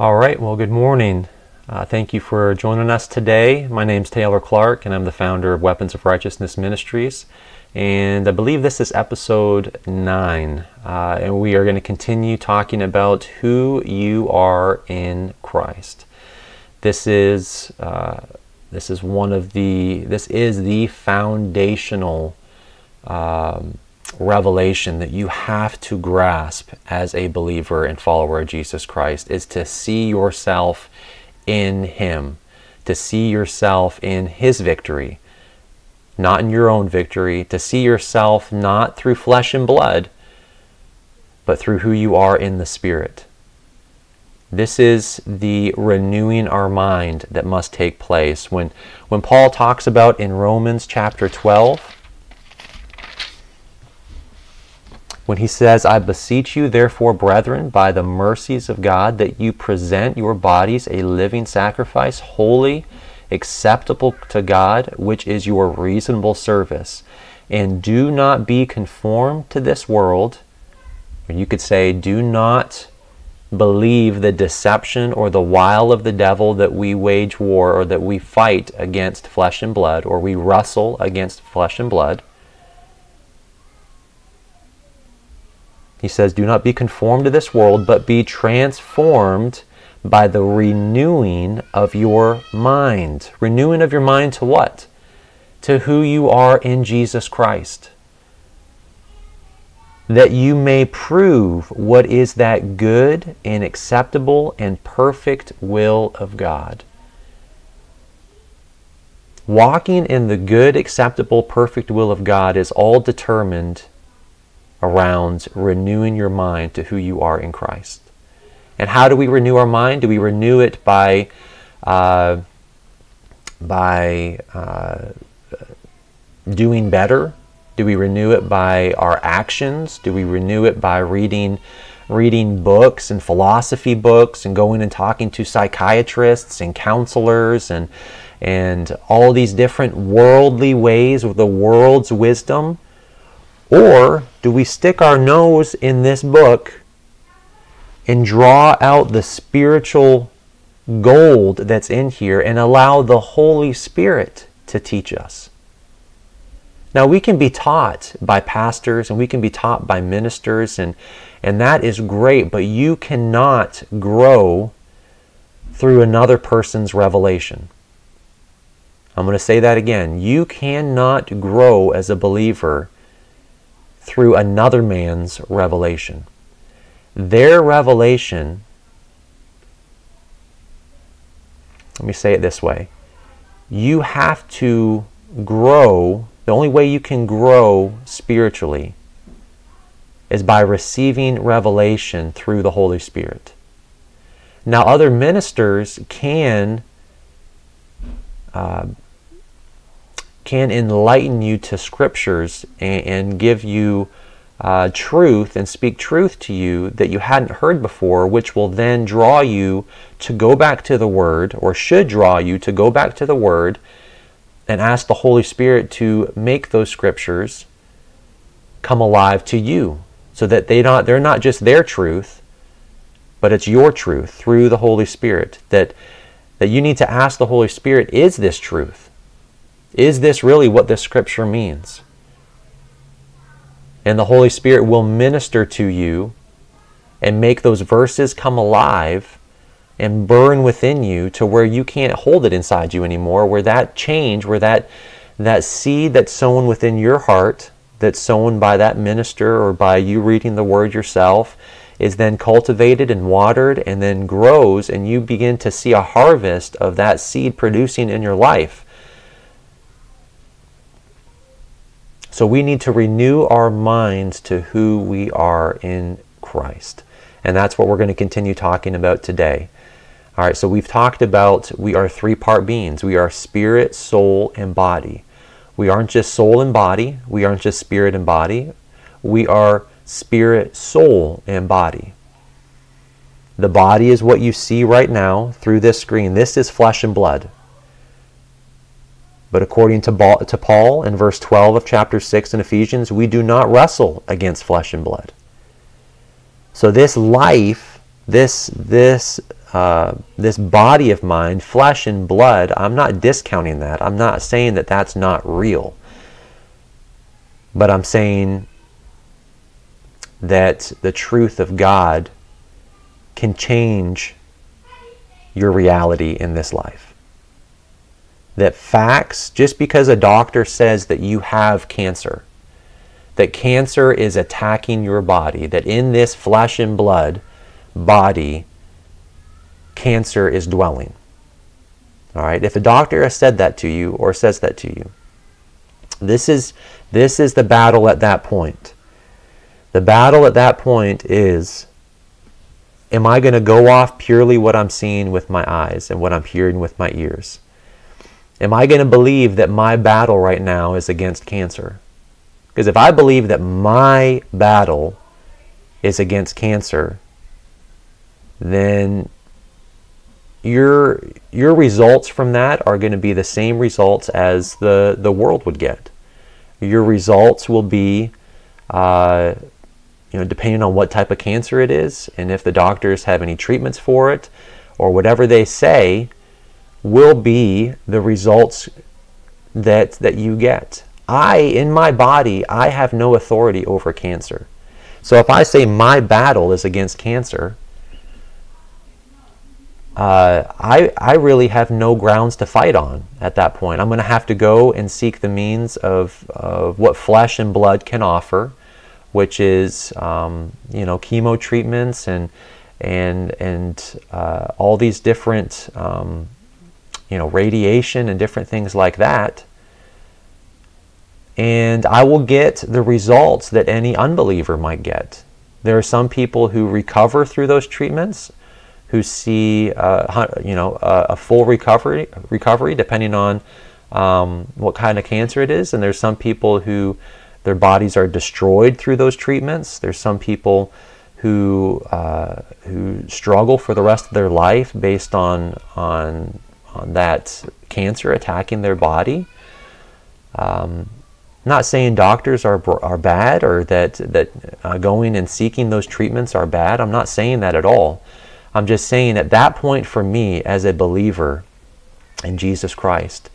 All right, well, good morning. Uh, thank you for joining us today. My name is Taylor Clark, and I'm the founder of Weapons of Righteousness Ministries. And I believe this is episode nine. Uh, and we are going to continue talking about who you are in Christ. This is uh, this is one of the this is the foundational um, revelation that you have to grasp as a believer and follower of Jesus Christ is to see yourself in Him, to see yourself in His victory, not in your own victory, to see yourself not through flesh and blood, but through who you are in the Spirit. This is the renewing our mind that must take place. When, when Paul talks about in Romans chapter 12, when he says, I beseech you, therefore, brethren, by the mercies of God, that you present your bodies a living sacrifice, holy, acceptable to God, which is your reasonable service. And do not be conformed to this world. Or you could say, do not believe the deception or the wile of the devil that we wage war or that we fight against flesh and blood or we wrestle against flesh and blood. He says, Do not be conformed to this world, but be transformed by the renewing of your mind. Renewing of your mind to what? To who you are in Jesus Christ. That you may prove what is that good and acceptable and perfect will of God. Walking in the good, acceptable, perfect will of God is all determined around renewing your mind to who you are in Christ. And how do we renew our mind? Do we renew it by uh, by uh, doing better? Do we renew it by our actions? Do we renew it by reading reading books and philosophy books and going and talking to psychiatrists and counselors and and all these different worldly ways of the world's wisdom? Or do we stick our nose in this book and draw out the spiritual gold that's in here and allow the Holy Spirit to teach us? Now, we can be taught by pastors and we can be taught by ministers, and, and that is great, but you cannot grow through another person's revelation. I'm going to say that again. You cannot grow as a believer through another man's revelation. Their revelation, let me say it this way you have to grow, the only way you can grow spiritually is by receiving revelation through the Holy Spirit. Now, other ministers can uh, can enlighten you to scriptures and, and give you uh, truth and speak truth to you that you hadn't heard before, which will then draw you to go back to the Word, or should draw you to go back to the Word and ask the Holy Spirit to make those scriptures come alive to you so that they not they're not just their truth but it's your truth through the Holy Spirit that that you need to ask the Holy Spirit is this truth is this really what this scripture means? And the Holy Spirit will minister to you and make those verses come alive and burn within you to where you can't hold it inside you anymore, where that change, where that that seed that's sown within your heart, that's sown by that minister or by you reading the word yourself, is then cultivated and watered and then grows, and you begin to see a harvest of that seed producing in your life. So we need to renew our minds to who we are in Christ. And that's what we're going to continue talking about today. All right, so we've talked about we are three part beings we are spirit, soul, and body. We aren't just soul and body, we aren't just spirit and body. We are spirit, soul, and body. The body is what you see right now through this screen. This is flesh and blood. But according to Paul in verse 12 of chapter 6 in Ephesians, we do not wrestle against flesh and blood. So this life, this, this uh, this body of mine, flesh and blood, I'm not discounting that. I'm not saying that that's not real. But I'm saying that the truth of God can change your reality in this life. That facts, just because a doctor says that you have cancer, that cancer is attacking your body, that in this flesh and blood body, cancer is dwelling. All right, if a doctor has said that to you or says that to you, this is this is the battle at that point. The battle at that point is am I going to go off purely what I'm seeing with my eyes and what I'm hearing with my ears? Am I going to believe that my battle right now is against cancer? Because if I believe that my battle is against cancer, then your your results from that are going to be the same results as the the world would get. Your results will be uh, you know, depending on what type of cancer it is and if the doctors have any treatments for it or whatever they say will be the results that that you get. I in my body, I have no authority over cancer. So if I say my battle is against cancer, uh, I, I really have no grounds to fight on at that point. I'm going to have to go and seek the means of, of what flesh and blood can offer which is um, you know chemo treatments and and and uh, all these different um, you know radiation and different things like that and I will get the results that any unbeliever might get. There are some people who recover through those treatments, who see uh, you know a, a, full recovery recovery depending on um, what kind of cancer it is, and there's some people who their bodies are destroyed through those treatments. There's some people who uh, who struggle for the rest of their life based on on on that cancer attacking their body. Um, not saying doctors are are bad or that that uh, going and seeking those treatments are bad. I'm not saying that at all. I'm just saying at that point for me as a believer in Jesus Christ,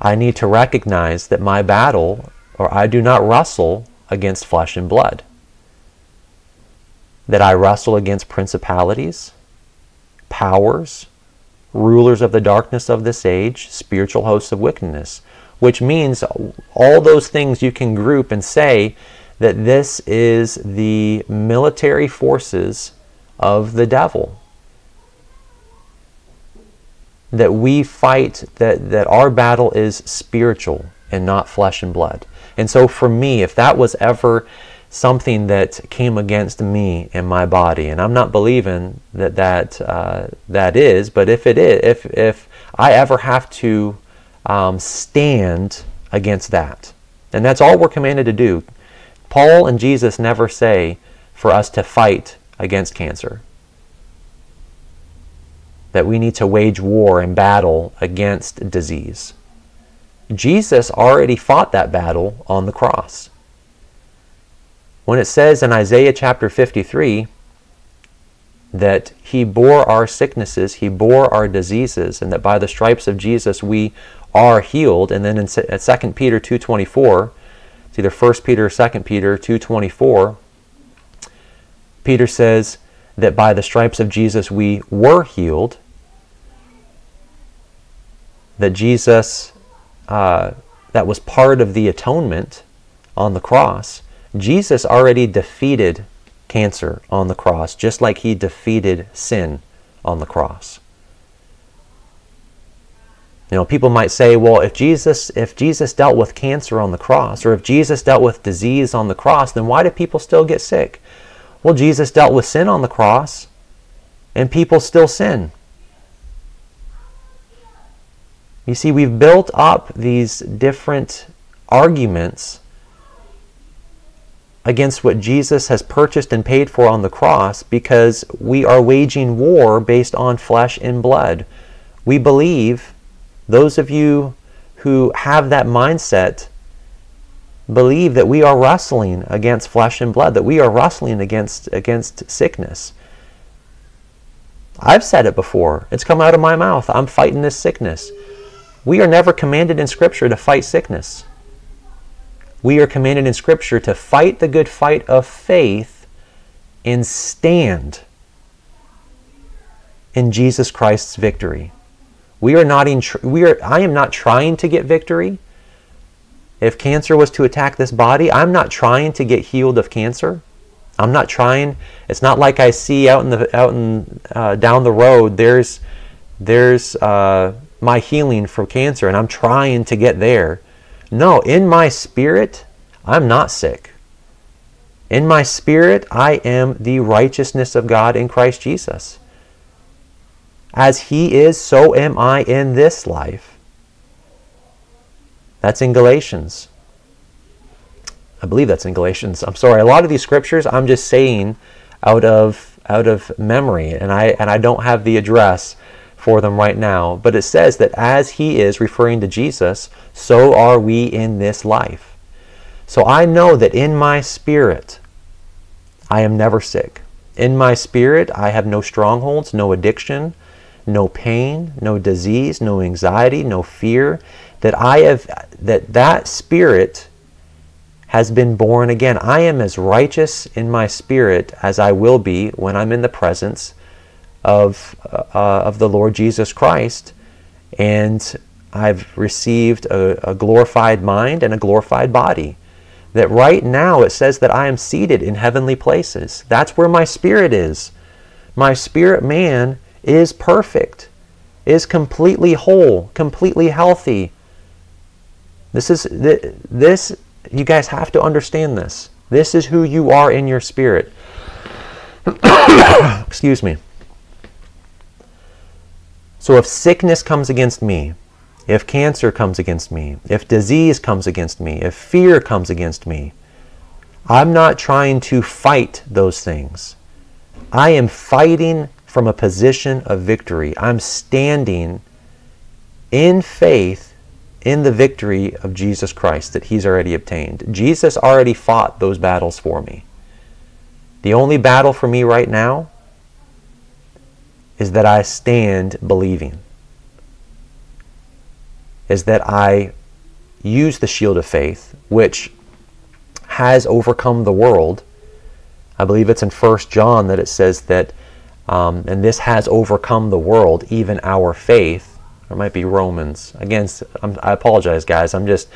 I need to recognize that my battle or I do not wrestle against flesh and blood. That I wrestle against principalities, powers, rulers of the darkness of this age, spiritual hosts of wickedness, which means all those things you can group and say that this is the military forces of the devil. That we fight, that, that our battle is spiritual and not flesh and blood. And so for me, if that was ever something that came against me and my body, and I'm not believing that that uh, that is, but if it is, if if I ever have to um, stand against that, and that's all we're commanded to do. Paul and Jesus never say for us to fight against cancer. That we need to wage war and battle against disease. Jesus already fought that battle on the cross. When it says in Isaiah chapter 53 that he bore our sicknesses, he bore our diseases, and that by the stripes of Jesus we are healed, and then in 2 Peter 2.24, it's either 1 Peter or 2 Peter 2.24, Peter says that by the stripes of Jesus we were healed, that Jesus uh, that was part of the atonement on the cross, Jesus already defeated cancer on the cross, just like he defeated sin on the cross. You know, people might say, well, if Jesus if Jesus dealt with cancer on the cross or if Jesus dealt with disease on the cross, then why do people still get sick? Well, Jesus dealt with sin on the cross and people still sin. You see, we've built up these different arguments against what Jesus has purchased and paid for on the cross because we are waging war based on flesh and blood. We believe, those of you who have that mindset, believe that we are wrestling against flesh and blood, that we are wrestling against, against sickness. I've said it before. It's come out of my mouth. I'm fighting this sickness. We are never commanded in Scripture to fight sickness. We are commanded in Scripture to fight the good fight of faith and stand in Jesus Christ's victory. We are not in tr- we are I am not trying to get victory. If cancer was to attack this body, I'm not trying to get healed of cancer. I'm not trying. It's not like I see out in the out in uh, down the road. There's there's uh, my healing for cancer, and I'm trying to get there. No, in my spirit, I'm not sick. In my spirit, I am the righteousness of God in Christ Jesus. As He is, so am I in this life. That's in Galatians. I believe that's in Galatians. I'm sorry. A lot of these scriptures I'm just saying out of out of memory, and I and I don't have the address for them right now. But it says that as He is referring to Jesus, so are we in this life. So I know that in my spirit, I am never sick. In my spirit, I have no strongholds, no addiction, no pain, no disease, no anxiety, no fear. That I have that that spirit has been born again. I am as righteous in my spirit as I will be when I'm in the presence of, uh, of the Lord Jesus Christ. And I've received a, a glorified mind and a glorified body. That right now it says that I am seated in heavenly places. That's where my spirit is. My spirit man is perfect, is completely whole, completely healthy. This is this you guys have to understand this. This is who you are in your spirit. Excuse me. So if sickness comes against me, if cancer comes against me, if disease comes against me, if fear comes against me, I'm not trying to fight those things. I am fighting from a position of victory. I'm standing in faith in the victory of Jesus Christ that he's already obtained. Jesus already fought those battles for me. The only battle for me right now is that I stand believing. Is that I use the shield of faith, which has overcome the world. I believe it's in 1 John that it says that, um, and this has overcome the world, even our faith it might be Romans. Again, I'm, I apologize, guys. I'm just,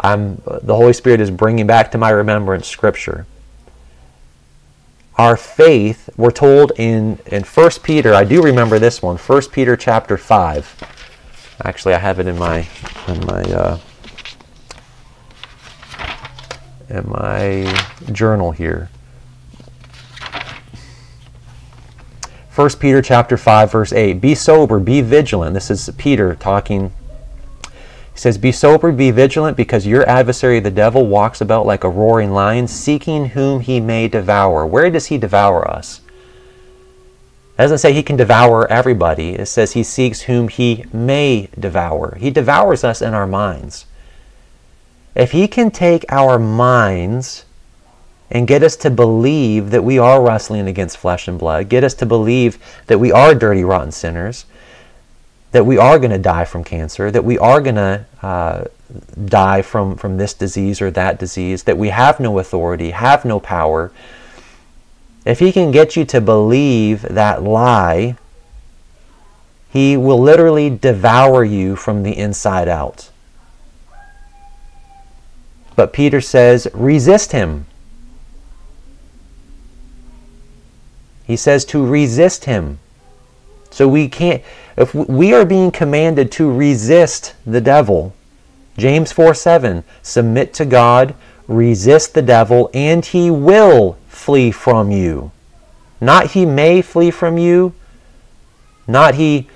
I'm the Holy Spirit is bringing back to my remembrance Scripture. Our faith, we're told in in First Peter. I do remember this one. First Peter chapter five. Actually, I have it in my in my uh, in my journal here. 1 Peter chapter 5 verse 8 be sober be vigilant this is Peter talking he says be sober be vigilant because your adversary the devil walks about like a roaring lion seeking whom he may devour. Where does he devour us? It doesn't say he can devour everybody. It says he seeks whom he may devour. He devours us in our minds. If he can take our minds and get us to believe that we are wrestling against flesh and blood, get us to believe that we are dirty, rotten sinners, that we are going to die from cancer, that we are going to uh, die from, from this disease or that disease, that we have no authority, have no power. If he can get you to believe that lie, he will literally devour you from the inside out. But Peter says, resist him. He says to resist him. So we can't, if we are being commanded to resist the devil, James 4 7, submit to God, resist the devil, and he will flee from you. Not he may flee from you, not he,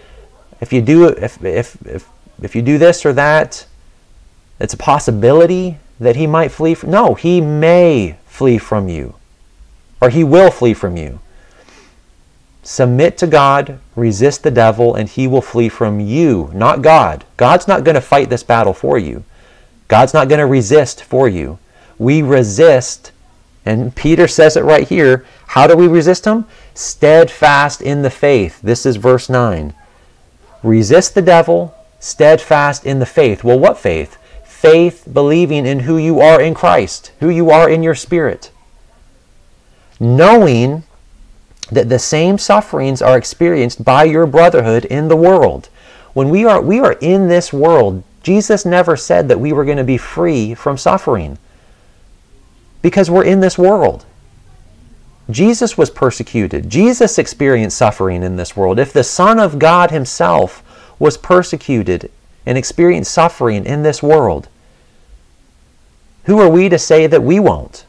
if you do if, if, if, if you do this or that, it's a possibility that he might flee from, no, he may flee from you, or he will flee from you. Submit to God, resist the devil, and he will flee from you, not God. God's not going to fight this battle for you. God's not going to resist for you. We resist, and Peter says it right here. How do we resist him? steadfast in the faith. This is verse 9. Resist the devil, steadfast in the faith. Well, what faith? Faith believing in who you are in Christ, who you are in your spirit. Knowing that the same sufferings are experienced by your brotherhood in the world. When we are we are in this world, Jesus never said that we were going to be free from suffering. Because we're in this world. Jesus was persecuted. Jesus experienced suffering in this world. If the Son of God himself was persecuted and experienced suffering in this world, who are we to say that we won't?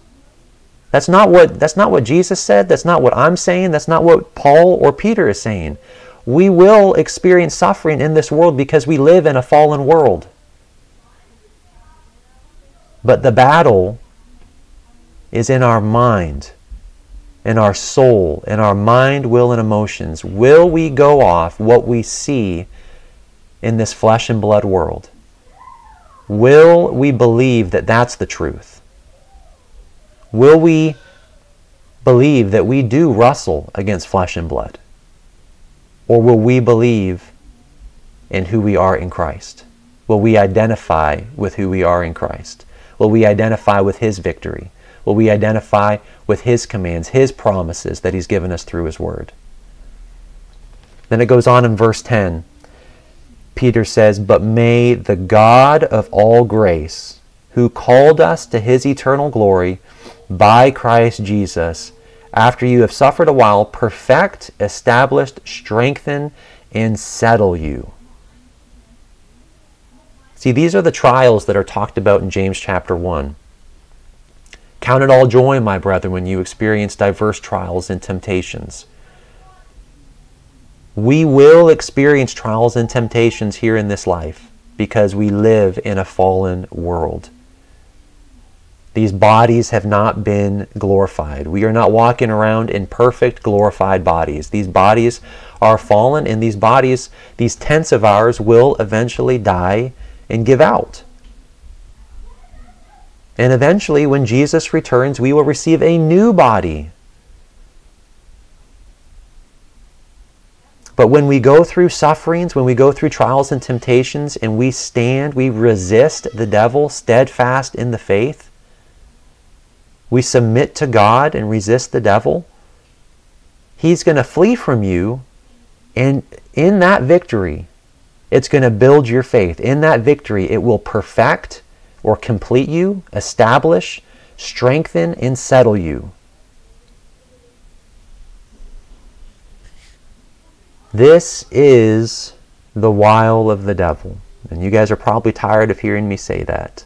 That's not what that's not what Jesus said. That's not what I'm saying. That's not what Paul or Peter is saying. We will experience suffering in this world because we live in a fallen world. But the battle is in our mind, in our soul, in our mind, will, and emotions. Will we go off what we see in this flesh and blood world? Will we believe that that's the truth? Will we believe that we do wrestle against flesh and blood? Or will we believe in who we are in Christ? Will we identify with who we are in Christ? Will we identify with His victory? Will we identify with His commands, His promises that He's given us through His Word? Then it goes on in verse 10. Peter says, But may the God of all grace, who called us to His eternal glory, by Christ Jesus, after you have suffered a while, perfect, establish, strengthen, and settle you. See, these are the trials that are talked about in James chapter 1. Count it all joy, my brethren, when you experience diverse trials and temptations. We will experience trials and temptations here in this life because we live in a fallen world. These bodies have not been glorified. We are not walking around in perfect, glorified bodies. These bodies are fallen, and these bodies, these tents of ours, will eventually die and give out. And eventually, when Jesus returns, we will receive a new body. But when we go through sufferings, when we go through trials and temptations, and we stand, we resist the devil steadfast in the faith, we submit to God and resist the devil, he's going to flee from you. And in that victory, it's going to build your faith. In that victory, it will perfect or complete you, establish, strengthen, and settle you. This is the wile of the devil. And you guys are probably tired of hearing me say that.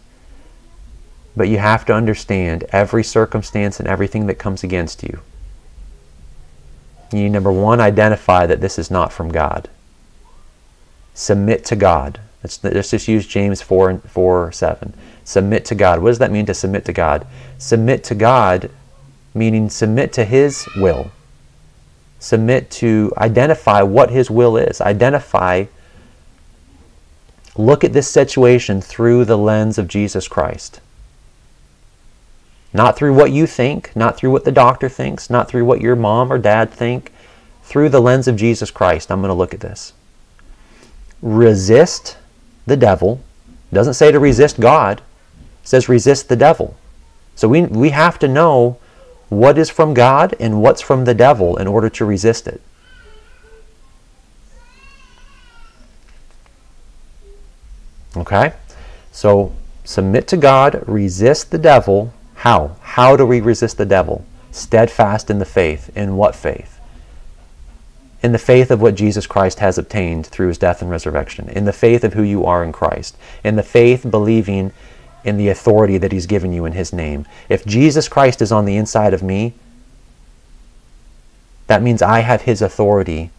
But you have to understand every circumstance and everything that comes against you. You number one, identify that this is not from God. Submit to God. Let's, let's just use James 4, 4 7. Submit to God. What does that mean to submit to God? Submit to God, meaning submit to His will. Submit to identify what His will is. Identify, look at this situation through the lens of Jesus Christ. Not through what you think, not through what the doctor thinks, not through what your mom or dad think, through the lens of Jesus Christ. I'm going to look at this. Resist the devil. Doesn't say to resist God. It says resist the devil. So we, we have to know what is from God and what's from the devil in order to resist it. Okay? So submit to God, resist the devil, how? How do we resist the devil? Steadfast in the faith. In what faith? In the faith of what Jesus Christ has obtained through his death and resurrection. In the faith of who you are in Christ. In the faith believing in the authority that he's given you in his name. If Jesus Christ is on the inside of me, that means I have his authority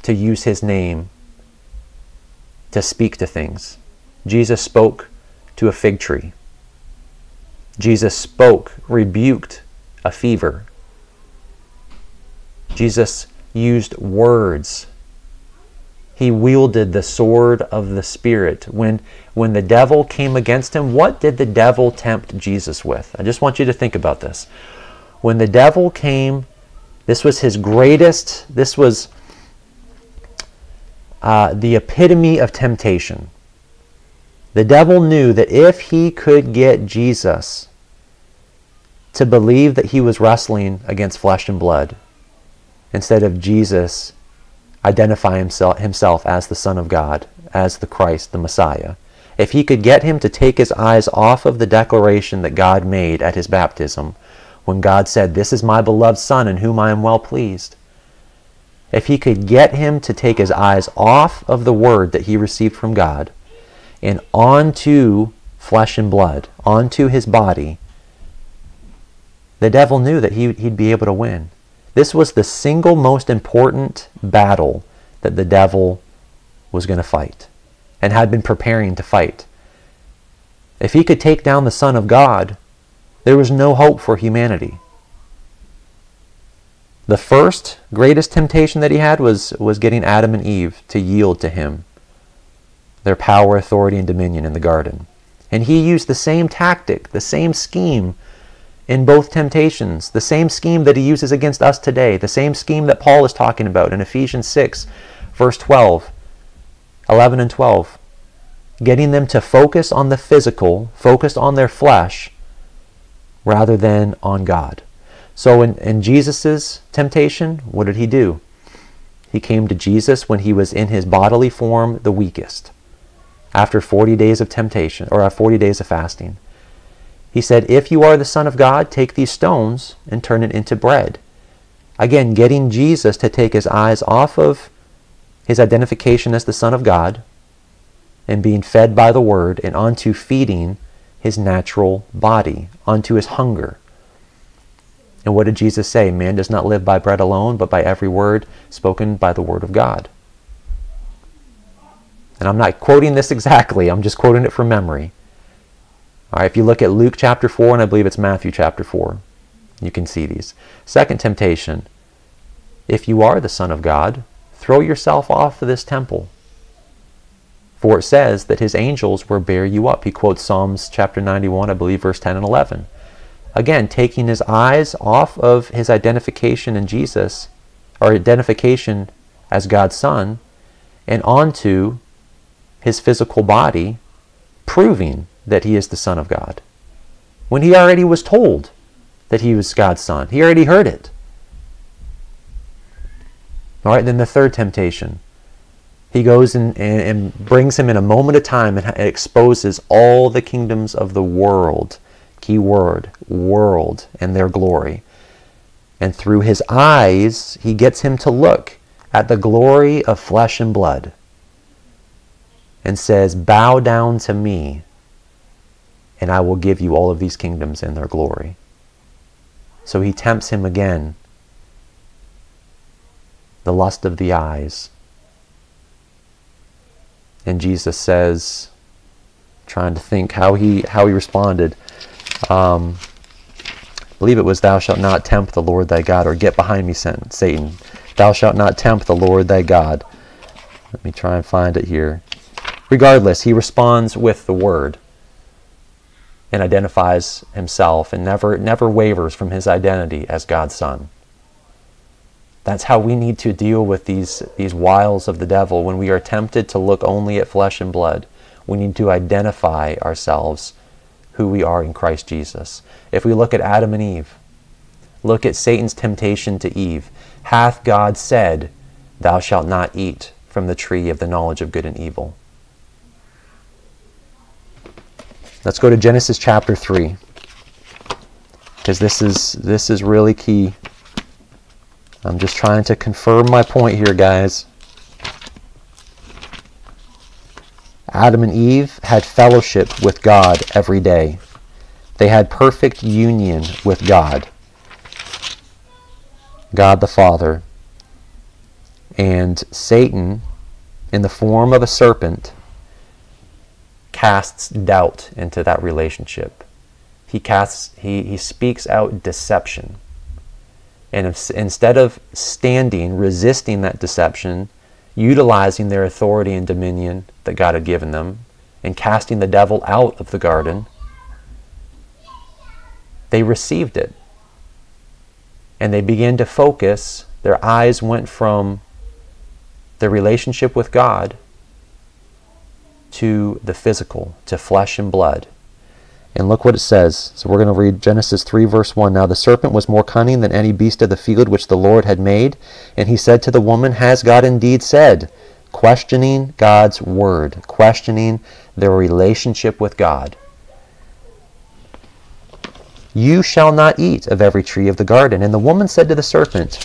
to use his name to speak to things. Jesus spoke to a fig tree. Jesus spoke, rebuked a fever. Jesus used words. He wielded the sword of the Spirit. When, when the devil came against him, what did the devil tempt Jesus with? I just want you to think about this. When the devil came This was his greatest, this was uh, the epitome of temptation. The devil knew that if he could get Jesus to believe that he was wrestling against flesh and blood, instead of Jesus identify himself, himself as the Son of God, as the Christ, the Messiah, if he could get him to take his eyes off of the declaration that God made at his baptism, when God said, This is my beloved Son in whom I am well pleased, if he could get him to take his eyes off of the word that he received from God and onto flesh and blood, onto his body, the devil knew that he, he'd be able to win. This was the single most important battle that the devil was going to fight and had been preparing to fight. If he could take down the Son of God, there was no hope for humanity. The first greatest temptation that he had was, was getting Adam and Eve to yield to him, their power, authority, and dominion in the garden. And he used the same tactic, the same scheme in both temptations, the same scheme that he uses against us today, the same scheme that Paul is talking about in Ephesians 6, verse 12, 11 and 12. Getting them to focus on the physical, focus on their flesh, rather than on God. So in, in Jesus' temptation, what did he do? He came to Jesus when he was in his bodily form the weakest, after 40 days of temptation, or uh, 40 days of fasting. He said, If you are the Son of God, take these stones and turn it into bread. Again, getting Jesus to take his eyes off of his identification as the Son of God and being fed by the Word and onto feeding his natural body, onto his hunger. And what did Jesus say? Man does not live by bread alone, but by every word spoken by the Word of God. And I'm not quoting this exactly, I'm just quoting it from memory. All right, if you look at Luke chapter 4, and I believe it's Matthew chapter 4, you can see these. Second temptation if you are the Son of God, throw yourself off of this temple. For it says that his angels will bear you up. He quotes Psalms chapter 91, I believe, verse 10 and 11. Again, taking his eyes off of his identification in Jesus, or identification as God's Son, and onto his physical body, proving that he is the Son of God. When he already was told that he was God's Son, he already heard it. All right, then the third temptation. He goes and, and, and brings him in a moment of time and exposes all the kingdoms of the world. Key word, world, and their glory. And through his eyes, he gets him to look at the glory of flesh and blood and says, Bow down to me, and I will give you all of these kingdoms and their glory. So he tempts him again. The lust of the eyes. And Jesus says, trying to think how he how he responded. Um, believe it was, "Thou shalt not tempt the Lord thy God," or "Get behind me, Satan." Thou shalt not tempt the Lord thy God. Let me try and find it here. Regardless, he responds with the word and identifies himself and never, never wavers from his identity as God's son. That's how we need to deal with these, these wiles of the devil when we are tempted to look only at flesh and blood. We need to identify ourselves who we are in Christ Jesus. If we look at Adam and Eve, look at Satan's temptation to Eve. Hath God said, Thou shalt not eat from the tree of the knowledge of good and evil? Let's go to Genesis chapter 3. Because this is this is really key. I'm just trying to confirm my point here, guys. Adam and Eve had fellowship with God every day. They had perfect union with God. God the Father. And Satan, in the form of a serpent, casts doubt into that relationship. He casts he, he speaks out deception. And if, instead of standing, resisting that deception, utilizing their authority and dominion that God had given them, and casting the devil out of the garden, they received it. and they began to focus. Their eyes went from the relationship with God to the physical, to flesh and blood. And look what it says. So we're going to read Genesis 3, verse 1. Now the serpent was more cunning than any beast of the field which the Lord had made. And he said to the woman, Has God indeed said? Questioning God's word, questioning their relationship with God. You shall not eat of every tree of the garden. And the woman said to the serpent,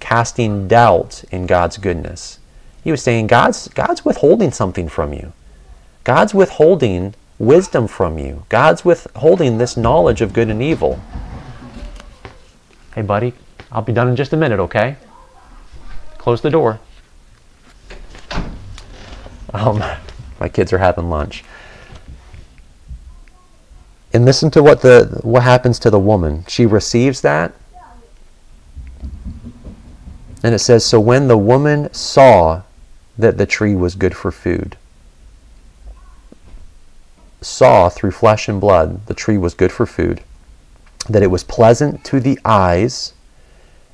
casting doubt in God's goodness. He was saying, God's, God's withholding something from you. God's withholding wisdom from you. God's withholding this knowledge of good and evil. Hey, buddy, I'll be done in just a minute, okay? Close the door. Um, my kids are having lunch. And listen to what the what happens to the woman. She receives that. And it says, So when the woman saw that the tree was good for food, saw through flesh and blood the tree was good for food, that it was pleasant to the eyes,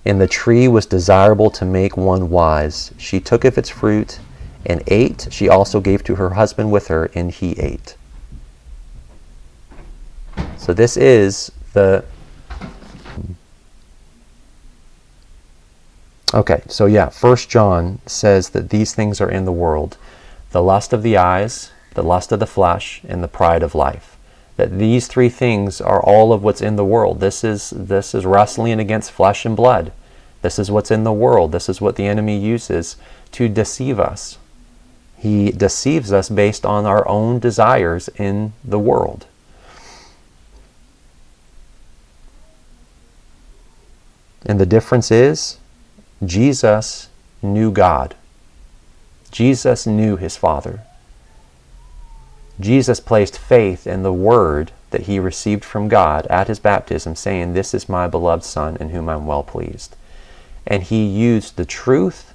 and the tree was desirable to make one wise. She took of its fruit and ate. She also gave to her husband with her, and he ate. So this is the. Okay, so yeah, First John says that these things are in the world the lust of the eyes, the lust of the flesh, and the pride of life. That these three things are all of what's in the world. This is, this is wrestling against flesh and blood. This is what's in the world. This is what the enemy uses to deceive us. He deceives us based on our own desires in the world. And the difference is Jesus knew God. Jesus knew his Father. Jesus placed faith in the word that he received from God at his baptism, saying, This is my beloved Son in whom I'm well pleased. And he used the truth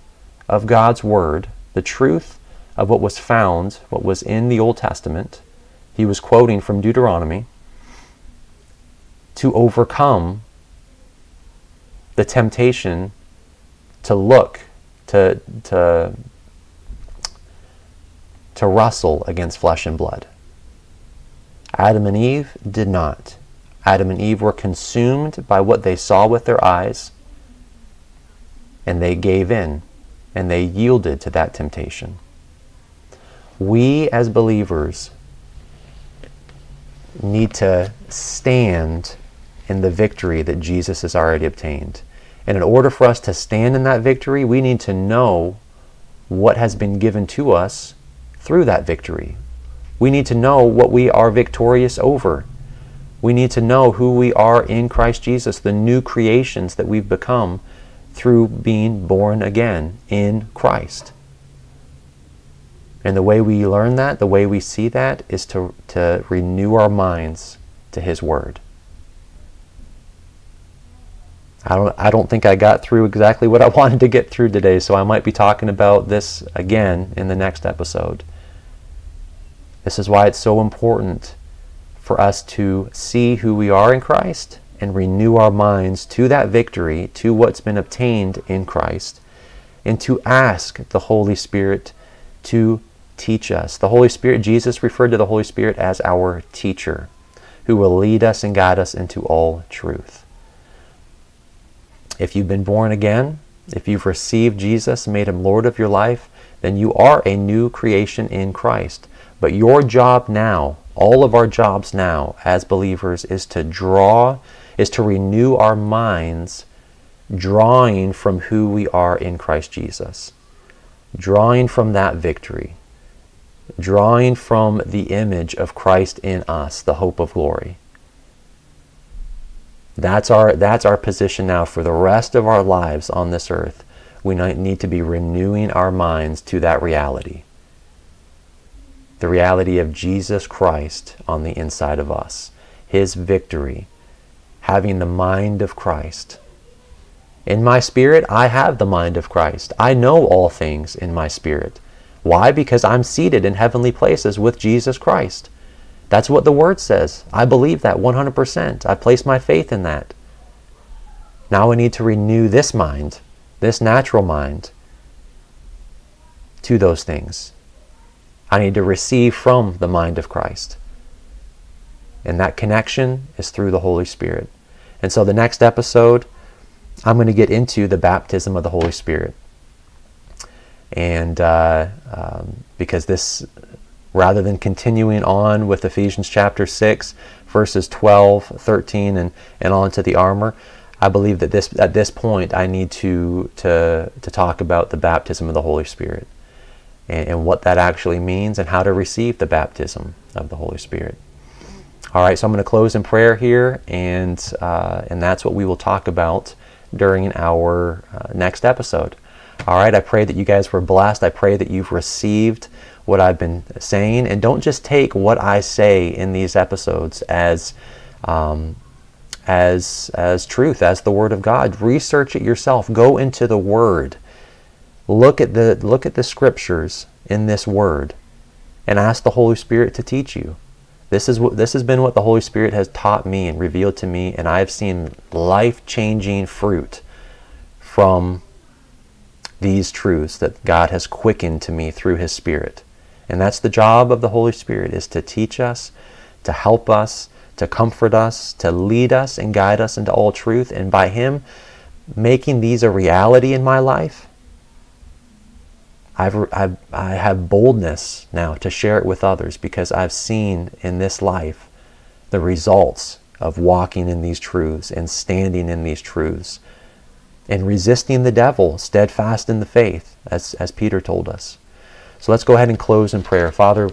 of God's word, the truth of what was found, what was in the Old Testament. He was quoting from Deuteronomy to overcome the temptation to look, to, to to wrestle against flesh and blood. Adam and Eve did not. Adam and Eve were consumed by what they saw with their eyes, and they gave in, and they yielded to that temptation. We as believers need to stand in the victory that Jesus has already obtained. And in order for us to stand in that victory, we need to know what has been given to us through that victory. We need to know what we are victorious over. We need to know who we are in Christ Jesus, the new creations that we've become through being born again in Christ. And the way we learn that, the way we see that, is to, to renew our minds to His Word. I don't, I don't think I got through exactly what I wanted to get through today, so I might be talking about this again in the next episode. This is why it's so important for us to see who we are in Christ and renew our minds to that victory, to what's been obtained in Christ, and to ask the Holy Spirit to teach us. The Holy Spirit, Jesus referred to the Holy Spirit as our teacher, who will lead us and guide us into all truth. If you've been born again, if you've received Jesus, made him Lord of your life, then you are a new creation in Christ. But your job now, all of our jobs now as believers, is to draw, is to renew our minds, drawing from who we are in Christ Jesus, drawing from that victory, drawing from the image of Christ in us, the hope of glory. That's our, that's our position now for the rest of our lives on this earth. We need to be renewing our minds to that reality. The reality of Jesus Christ on the inside of us, His victory, having the mind of Christ. In my spirit, I have the mind of Christ. I know all things in my spirit. Why? Because I'm seated in heavenly places with Jesus Christ. That's what the Word says. I believe that 100%. I place my faith in that. Now I need to renew this mind, this natural mind, to those things. I need to receive from the mind of Christ. And that connection is through the Holy Spirit. And so the next episode, I'm going to get into the baptism of the Holy Spirit. And uh, um, because this, rather than continuing on with Ephesians chapter 6, verses 12, 13, and, and on to the armor, I believe that this at this point I need to, to, to talk about the baptism of the Holy Spirit and, and what that actually means and how to receive the baptism of the Holy Spirit. All right, so I'm going to close in prayer here, and, uh, and that's what we will talk about during our uh, next episode. All right, I pray that you guys were blessed. I pray that you've received what I've been saying. And don't just take what I say in these episodes as, um, as, as truth, as the Word of God. Research it yourself. Go into the Word. Look at the, look at the scriptures in this Word and ask the Holy Spirit to teach you. This, is what, this has been what the Holy Spirit has taught me and revealed to me, and I have seen life changing fruit from these truths that God has quickened to me through His Spirit. And that's the job of the Holy Spirit is to teach us, to help us, to comfort us, to lead us and guide us into all truth. And by Him making these a reality in my life, I've, I've, I have boldness now to share it with others because I've seen in this life the results of walking in these truths and standing in these truths and resisting the devil, steadfast in the faith, as, as Peter told us. So let's go ahead and close in prayer. Father,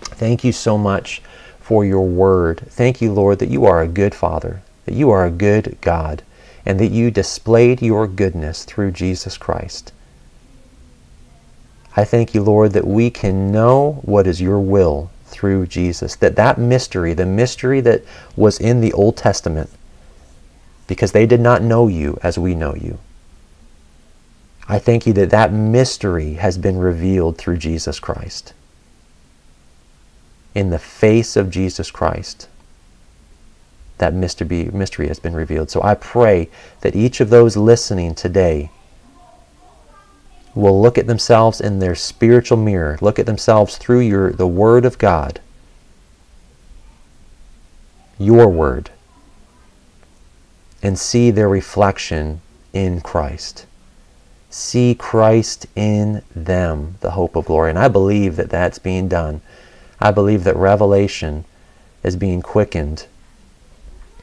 thank you so much for your word. Thank you, Lord, that you are a good Father, that you are a good God, and that you displayed your goodness through Jesus Christ. I thank you, Lord, that we can know what is your will through Jesus, that that mystery, the mystery that was in the Old Testament, because they did not know you as we know you. I thank you that that mystery has been revealed through Jesus Christ. In the face of Jesus Christ, that mystery, has been revealed. So I pray that each of those listening today will look at themselves in their spiritual mirror, look at themselves through your, the Word of God, your Word, and see their reflection in Christ. See Christ in them, the hope of glory. And I believe that that's being done. I believe that revelation is being quickened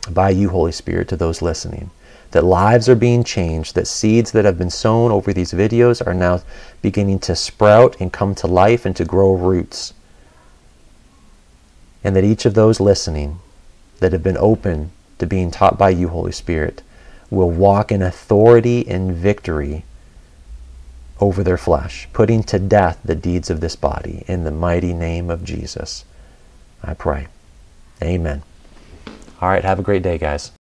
by you, Holy Spirit, to those listening. That lives are being changed, that seeds that have been sown over these videos are now beginning to sprout and come to life and to grow roots. And that each of those listening that have been open to being taught by you, Holy Spirit, will walk in authority and victory over their flesh, putting to death the deeds of this body. In the mighty name of Jesus, I pray. Amen. All right, have a great day, guys.